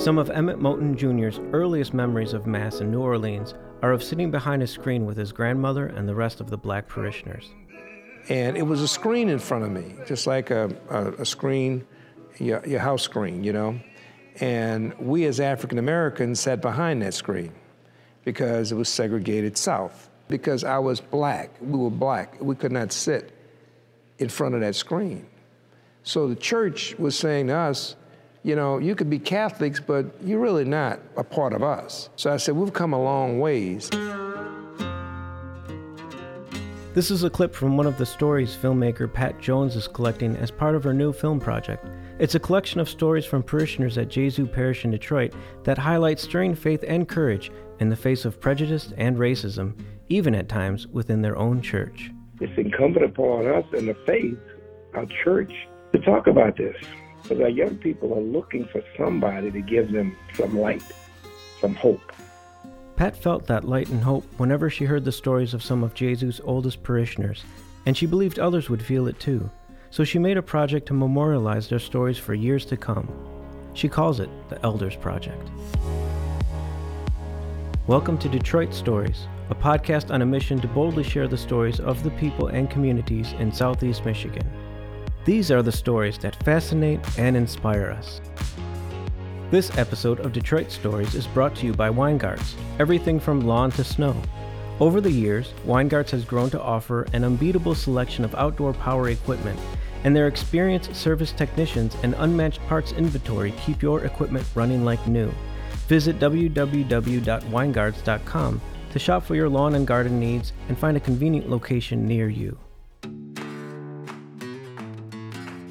Some of Emmett Moten Jr.'s earliest memories of Mass in New Orleans are of sitting behind a screen with his grandmother and the rest of the black parishioners. And it was a screen in front of me, just like a, a, a screen, your, your house screen, you know? And we as African Americans sat behind that screen because it was segregated South. Because I was black, we were black, we could not sit in front of that screen. So the church was saying to us, you know, you could be Catholics, but you're really not a part of us. So I said, we've come a long ways. This is a clip from one of the stories filmmaker Pat Jones is collecting as part of her new film project. It's a collection of stories from parishioners at Gesu Parish in Detroit that highlight stirring faith and courage in the face of prejudice and racism, even at times within their own church. It's incumbent upon us in the faith, our church, to talk about this. Because our young people are looking for somebody to give them some light, some hope. Pat felt that light and hope whenever she heard the stories of some of Gesu's oldest parishioners, and she believed others would feel it too. So she made a project to memorialize their stories for years to come. She calls it the Elders Project. Welcome to Detroit Stories, a podcast on a mission to boldly share the stories of the people and communities in Southeast Michigan. These are the stories that fascinate and inspire us. This episode of Detroit Stories is brought to you by Weingartz, everything from lawn to snow. Over the years, Weingartz has grown to offer an unbeatable selection of outdoor power equipment, and their experienced service technicians and unmatched parts inventory keep your equipment running like new. Visit www.weingartz.com to shop for your lawn and garden needs and find a convenient location near you.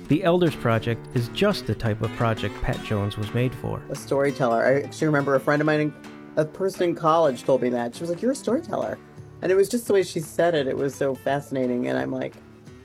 The Elders Project is just the type of project Pat Jones was made for. A storyteller. I actually remember a friend of mine, a person in college, told me that. She was like, You're a storyteller. And it was just the way she said it. It was so fascinating. And I'm like,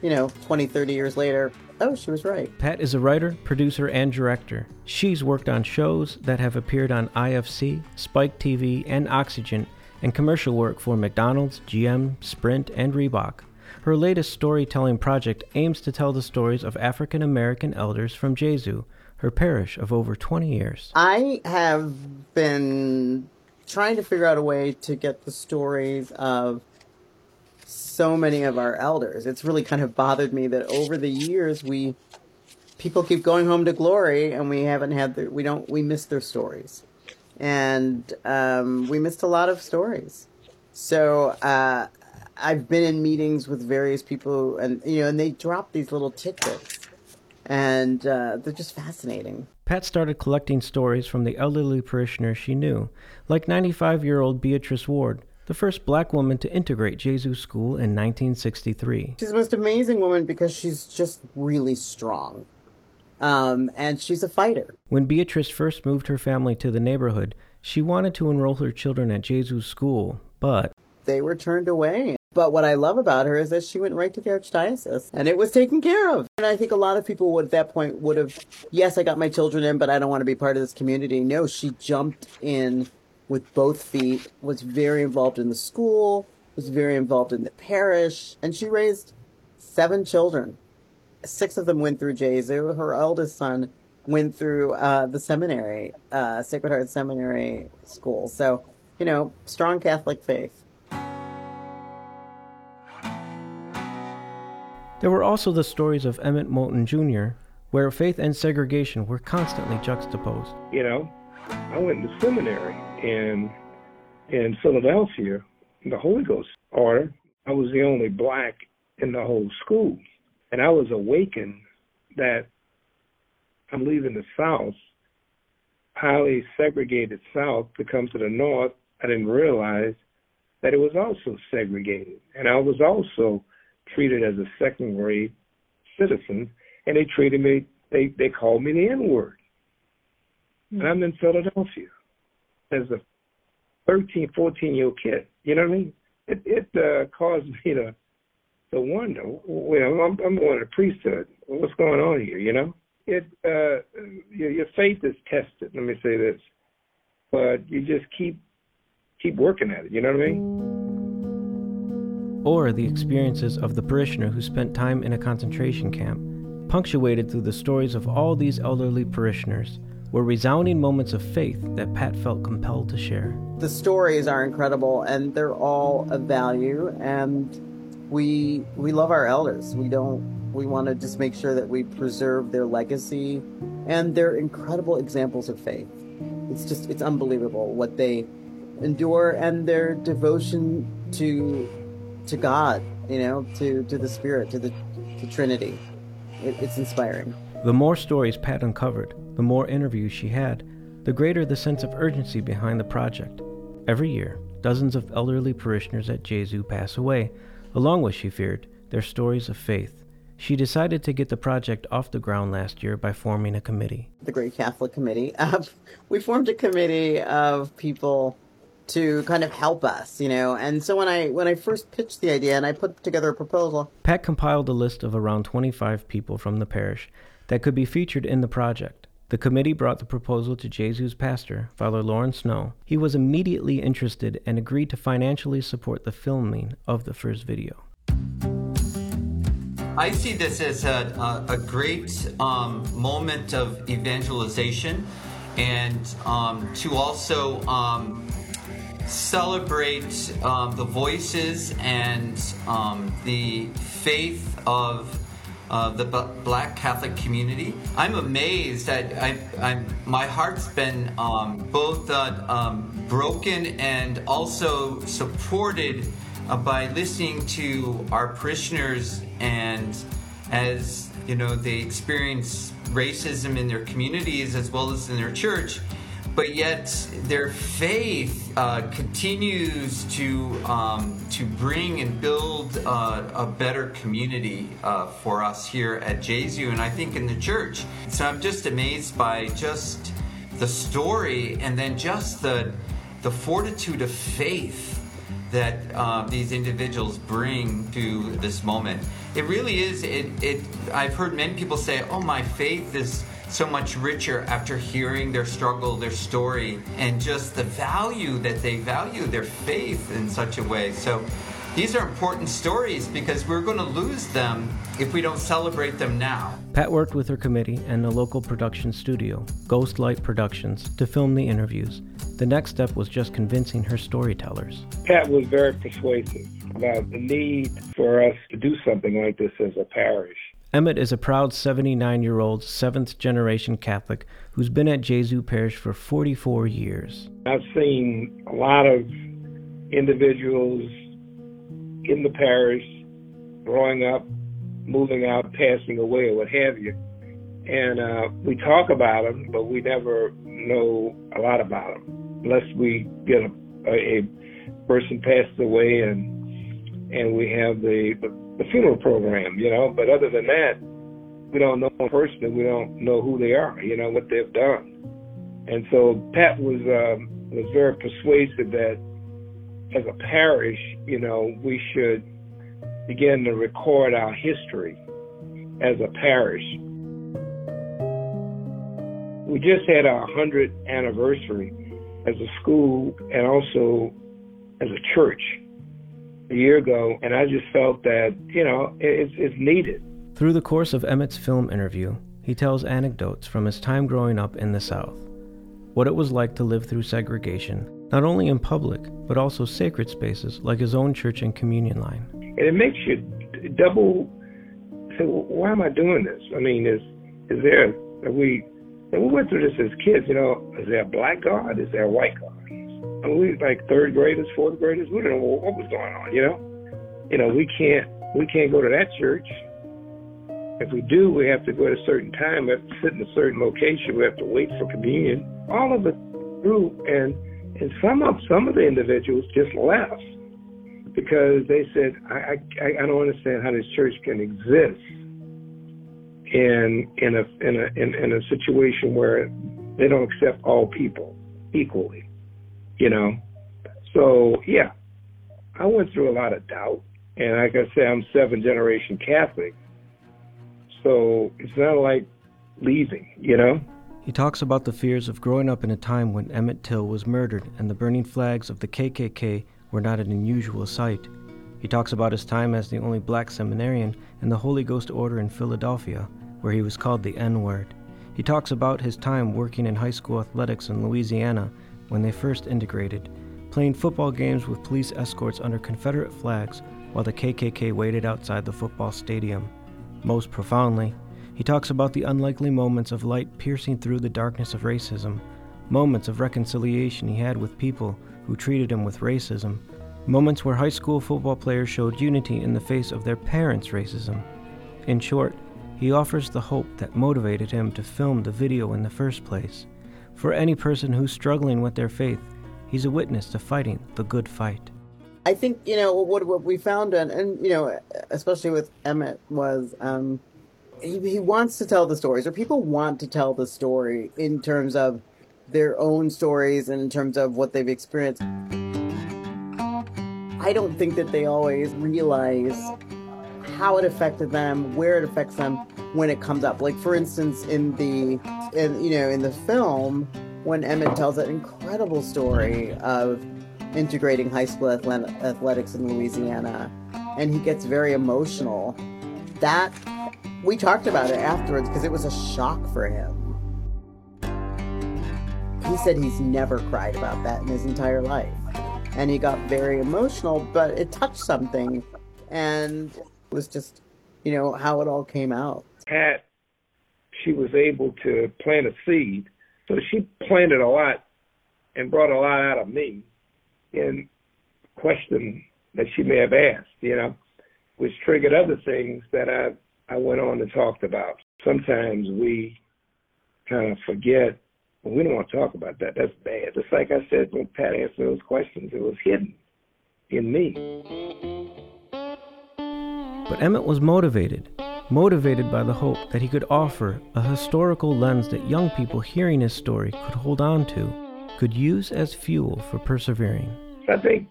you know, 20, 30 years later, oh, she was right. Pat is a writer, producer, and director. She's worked on shows that have appeared on IFC, Spike TV, and Oxygen, and commercial work for McDonald's, GM, Sprint, and Reebok. Her latest storytelling project aims to tell the stories of African American elders from Gesu, her parish of over 20 years. I have been trying to figure out a way to get the stories of so many of our elders. It's really kind of bothered me that over the years we people keep going home to glory and we haven't had the, we don't we miss their stories. And um, we missed a lot of stories. So uh, I've been in meetings with various people, and you know, and they drop these little tidbits, and uh, they're just fascinating. Pat started collecting stories from the elderly parishioners she knew, like 95 year old Beatrice Ward, the first black woman to integrate Gesu School in 1963. She's the most amazing woman because she's just really strong. Um, and she's a fighter. When Beatrice first moved her family to the neighborhood, she wanted to enroll her children at Gesu School, but they were turned away. But what I love about her is that she went right to the archdiocese and it was taken care of. And I think a lot of people would at that point would have, yes, I got my children in, but I don't want to be part of this community. No, she jumped in with both feet, was very involved in the school, was very involved in the parish, and she raised seven children. Six of them went through Gesu. Her eldest son went through uh, the seminary, uh, Sacred Heart Seminary School. So, you know, strong Catholic faith. There were also the stories of Emmett Moten Jr., where faith and segregation were constantly juxtaposed. You know, I went to seminary in in Philadelphia, the Holy Ghost order. I was the only black in the whole school, and I was awakened that I'm leaving the South, highly segregated South, to come to the North. I didn't realize that it was also segregated, and I was also treated as a second grade citizen, and they treated me, they, they called me the N word. Mm-hmm. And I'm in Philadelphia as a 13, 14 year old kid. You know what I mean? It, it uh, caused me to to wonder. Well, I'm, I'm going to priesthood. What's going on here? You know, it uh, your, your faith is tested. Let me say this, but you just keep keep working at it. You know what I mean? Or the experiences of the parishioner who spent time in a concentration camp, punctuated through the stories of all these elderly parishioners, were resounding moments of faith that Pat felt compelled to share. The stories are incredible and they're all of value and we we love our elders. We don't we want to just make sure that we preserve their legacy and they're incredible examples of faith. It's just it's unbelievable what they endure and their devotion to to God, you know, to to the Spirit, to the to Trinity. It, it's inspiring. The more stories Pat uncovered, the more interviews she had, the greater the sense of urgency behind the project. Every year, dozens of elderly parishioners at Gesu pass away, along with, she feared, their stories of faith. She decided to get the project off the ground last year by forming a committee. The Great Catholic Committee. Uh, we formed a committee of people to kind of help us, you know. And so when I when I first pitched the idea and I put together a proposal, Pat compiled a list of around 25 people from the parish that could be featured in the project. The committee brought the proposal to Gesu's pastor, Father Lorn Snow. He was immediately interested and agreed to financially support the filming of the first video. I see this as a, a, a great um, moment of evangelization and um, to also um, celebrate um, the voices and um, the faith of uh, the B- Black Catholic community. I'm amazed. I, I'm, my heart's been um, both uh, um, broken and also supported uh, by listening to our parishioners and as you know they experience racism in their communities as well as in their church but yet their faith uh, continues to um, to bring and build uh, a better community uh, for us here at Gesu, and I think in the church. So I'm just amazed by just the story, and then just the the fortitude of faith that uh, these individuals bring to this moment. It really is. It. It. I've heard many people say, "Oh, my faith is." so much richer after hearing their struggle, their story, and just the value that they value their faith in such a way. So these are important stories because we're going to lose them if we don't celebrate them now. Pat worked with her committee and the local production studio, Ghostlight Productions, to film the interviews. The next step was just convincing her storytellers. Pat was very persuasive about the need for us to do something like this as a parish. Emmett is a proud 79 year old seventh generation Catholic who's been at Gesu Parish for 44 years. I've seen a lot of individuals in the parish growing up, moving out, passing away, or what have you. And uh, we talk about them, but we never know a lot about them unless we get a, a, a person passed away and and we have the, the the funeral program, you know. But other than that, we don't know them personally. We don't know who they are, you know, what they've done. And so Pat was um, was very persuasive that as a parish, you know, we should begin to record our history as a parish. We just had our 100th anniversary as a school and also as a church a year ago, and I just felt that you know it's, it's needed. Through the course of Emmett's film interview, he tells anecdotes from his time growing up in the South, what it was like to live through segregation, not only in public but also sacred spaces like his own church and communion line. And it makes you double say, well, why am I doing this? I mean, is is there are we? And we went through this as kids, you know. Is there a black God? Is there a white God? And we like third graders, fourth graders. We didn't know what was going on. You know, you know, we can't we can't go to that church. If we do, we have to go at a certain time. We have to sit in a certain location. We have to wait for communion. All of it through, and and some of some of the individuals just left because they said, I I, I don't understand how this church can exist in in a in a in, in a situation where they don't accept all people equally you know. So yeah, I went through a lot of doubt, and like I say, I'm seven generation Catholic, so it's not like leaving, you know. He talks about the fears of growing up in a time when Emmett Till was murdered and the burning flags of the KKK were not an unusual sight. He talks about his time as the only black seminarian in the Holy Ghost Order in Philadelphia, where he was called the N word. He talks about his time working in high school athletics in Louisiana when they first integrated, playing football games with police escorts under Confederate flags while the KKK waited outside the football stadium. Most profoundly, he talks about the unlikely moments of light piercing through the darkness of racism, moments of reconciliation he had with people who treated him with racism, moments where high school football players showed unity in the face of their parents' racism. In short, he offers the hope that motivated him to film the video in the first place. For any person who's struggling with their faith, he's a witness to fighting the good fight. I think you know what what we found, and, and you know, especially with Emmett, was um, he, he wants to tell the stories, or people want to tell the story in terms of their own stories and in terms of what they've experienced. I don't think that they always realize how it affected them, where it affects them when it comes up. Like for instance, in the in you know in the film, when Emmett tells that incredible story of integrating high school athletics in Louisiana, and he gets very emotional. That we talked about it afterwards because it was a shock for him. He said he's never cried about that in his entire life. And he got very emotional, but it touched something. And it was just, you know, how it all came out. Pat, she was able to plant a seed. So she planted a lot and brought a lot out of me in question that she may have asked, you know, which triggered other things that I I went on and talked about. Sometimes we kind of forget. Well, we don't want to talk about that. That's bad. Just like I said when Pat answered those questions, it was hidden in me. But Emmett was motivated, motivated by the hope that he could offer a historical lens that young people hearing his story could hold on to, could use as fuel for persevering. I think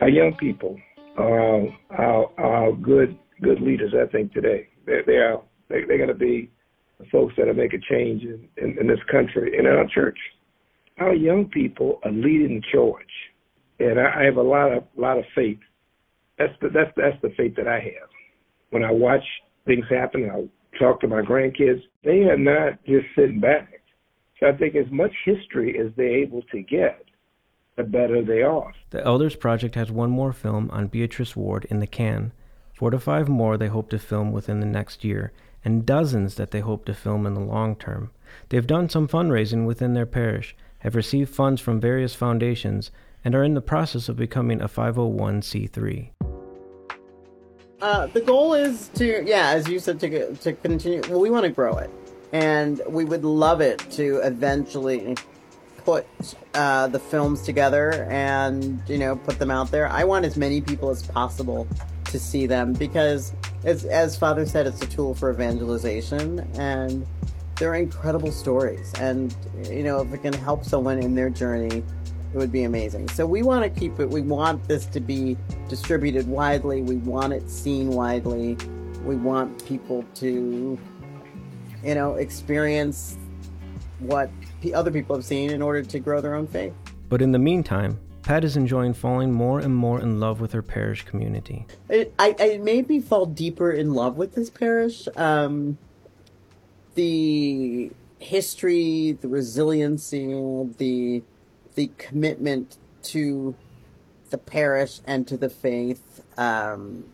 our young people are our, our good good leaders. I think today they're they are they, they're going to be the folks that are make a change in, in, in this country and in our church. Our young people are leading the charge, and I, I have a lot of lot of faith. That's the that's that's the faith that I have. When I watch things happen, I talk to my grandkids. They are not just sitting back. So I think as much history as they're able to get, the better they are. The Elders Project has one more film on Beatrice Ward in the can four to five more they hope to film within the next year, and dozens that they hope to film in the long term. They've done some fundraising within their parish, have received funds from various foundations, and are in the process of becoming a 501c3. Uh, the goal is to, yeah, as you said, to, to continue. Well, we want to grow it, and we would love it to eventually put uh, the films together and you know put them out there. I want as many people as possible to see them because, as, as Father said, it's a tool for evangelization and they're incredible stories. And, you know, if it can help someone in their journey, it would be amazing. So we want to keep it, we want this to be distributed widely, we want it seen widely, we want people to, you know, experience what other people have seen in order to grow their own faith. But in the meantime, Pat is enjoying falling more and more in love with her parish community. It, I, it made me fall deeper in love with this parish. Um, the history, the resiliency, the the commitment to the parish and to the faith. Um,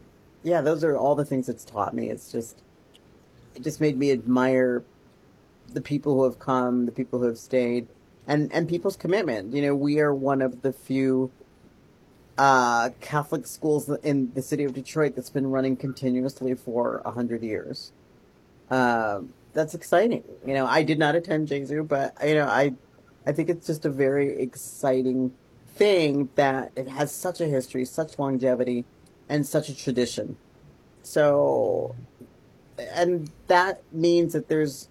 yeah, those are all the things it's taught me. It's just it just made me admire the people who have come, the people who have stayed and and people's commitment. You know, we are one of the few uh, Catholic schools in the city of Detroit that's been running continuously for a hundred years. Uh, that's exciting. You know, I did not attend Gesu, but you know, I I think it's just a very exciting thing that it has such a history, such longevity, and such a tradition. So, and that means that there's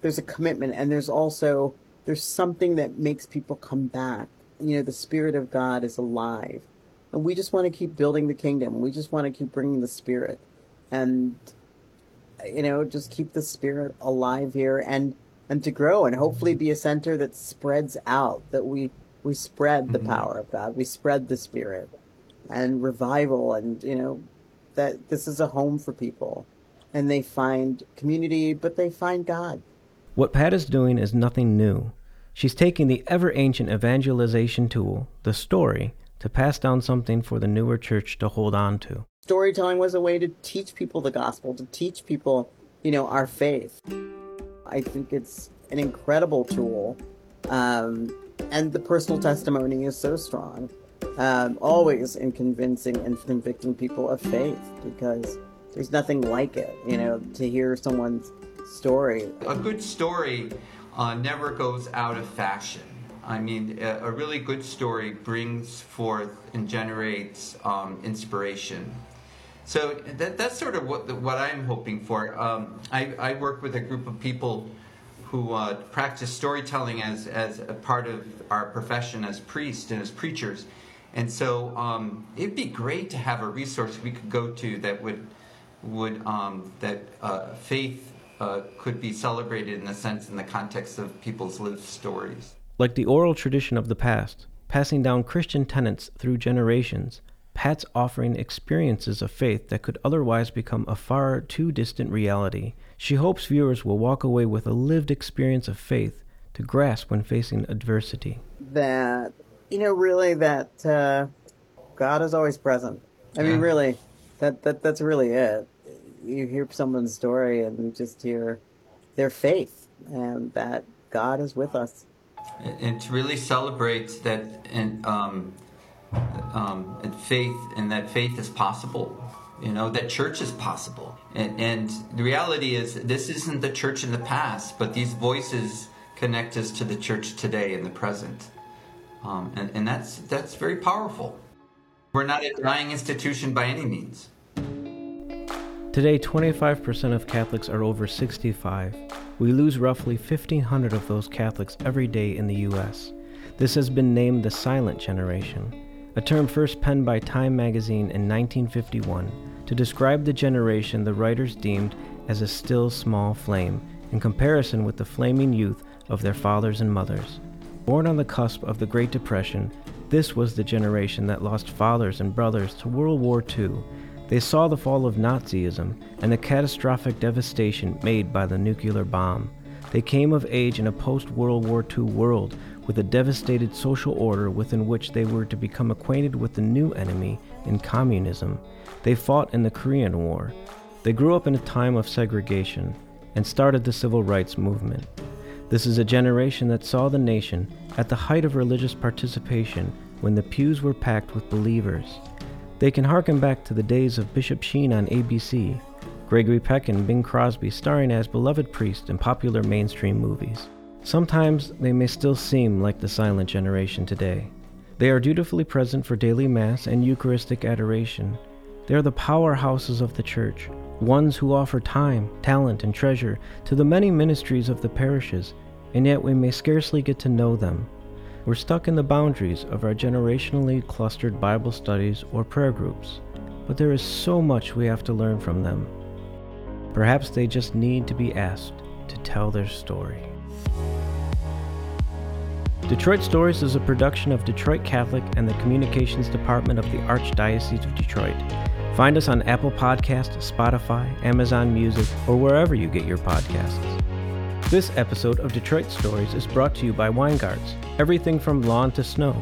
there's a commitment, and there's also there's something that makes people come back. You know, the Spirit of God is alive. And we just want to keep building the kingdom. We just want to keep bringing the Spirit. And, you know, just keep the Spirit alive here and, and to grow and hopefully be a center that spreads out, that we, we spread the mm-hmm. power of God. We spread the Spirit and revival and, you know, that this is a home for people and they find community, but they find God. What Pat is doing is nothing new. She's taking the ever ancient evangelization tool, the story, to pass down something for the newer church to hold on to. Storytelling was a way to teach people the gospel, to teach people, you know, our faith. I think it's an incredible tool. Um, and the personal testimony is so strong, um, always in convincing and convicting people of faith because there's nothing like it, you know, to hear someone's story. A good story uh, never goes out of fashion. I mean, a, really good story brings forth and generates um, inspiration. So that, that's sort of what, what I'm hoping for. Um, I, I, work with a group of people who uh, practice storytelling as, as a part of our profession as priests and as preachers. And so um, it'd be great to have a resource we could go to that would, would um, that uh, faith uh, could be celebrated in a sense in the context of people's lived stories. Like the oral tradition of the past, passing down Christian tenets through generations, Pat's offering experiences of faith that could otherwise become a far too distant reality she hopes viewers will walk away with a lived experience of faith to grasp when facing adversity. That, you know, really, that uh, God is always present. I mean, really, that, that that's really it. You hear someone's story and you just hear their faith and that God is with us. And to really celebrate that and, um, um, and faith and that faith is possible you know that church is possible. And, and the reality is this isn't the church in the past but these voices connect us to the church today in the present. Um, and, and that's that's very powerful. We're not a dying institution by any means Today, 25% of Catholics are over 65. We lose roughly 1,500 of those Catholics every day in the U.S. This has been named the silent generation, a term first penned by Time magazine in 1951 to describe the generation the writers deemed as a still small flame in comparison with the flaming youth of their fathers and mothers. Born on the cusp of the Great Depression, this was the generation that lost fathers and brothers to World War II. They saw the fall of Nazism and the catastrophic devastation made by the nuclear bomb. They came of age in a post World War II world with a devastated social order within which they were to become acquainted with the new enemy in communism they fought in the Korean War. They grew up in a time of segregation and started the civil rights movement. This is a generation that saw the nation at the height of religious participation when the pews were packed with believers. They can harken back to the days of Bishop Sheen on ABC, Gregory Peck and Bing Crosby starring as beloved priests in popular mainstream movies. Sometimes they may still seem like the silent generation today. They are dutifully present for daily Mass and Eucharistic adoration, they are the powerhouses of the church, ones who offer time, talent, and treasure to the many ministries of the parishes, and yet we may scarcely get to know them. We're stuck in the boundaries of our generationally clustered Bible studies or prayer groups, but there is so much we have to learn from them. Perhaps they just need to be asked to tell their story. Detroit Stories is a production of Detroit Catholic and the Communications Department of the Archdiocese of Detroit. Find us on Apple Podcasts, Spotify, Amazon Music, or wherever you get your podcasts. This episode of Detroit Stories is brought to you by Weingartz, everything from lawn to snow.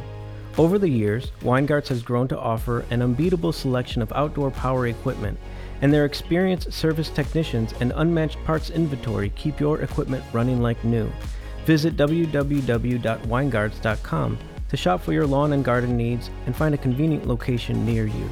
Over the years, Weingartz has grown to offer an unbeatable selection of outdoor power equipment, and their experienced service technicians and unmatched parts inventory keep your equipment running like new. Visit www.weingartz.com to shop for your lawn and garden needs and find a convenient location near you.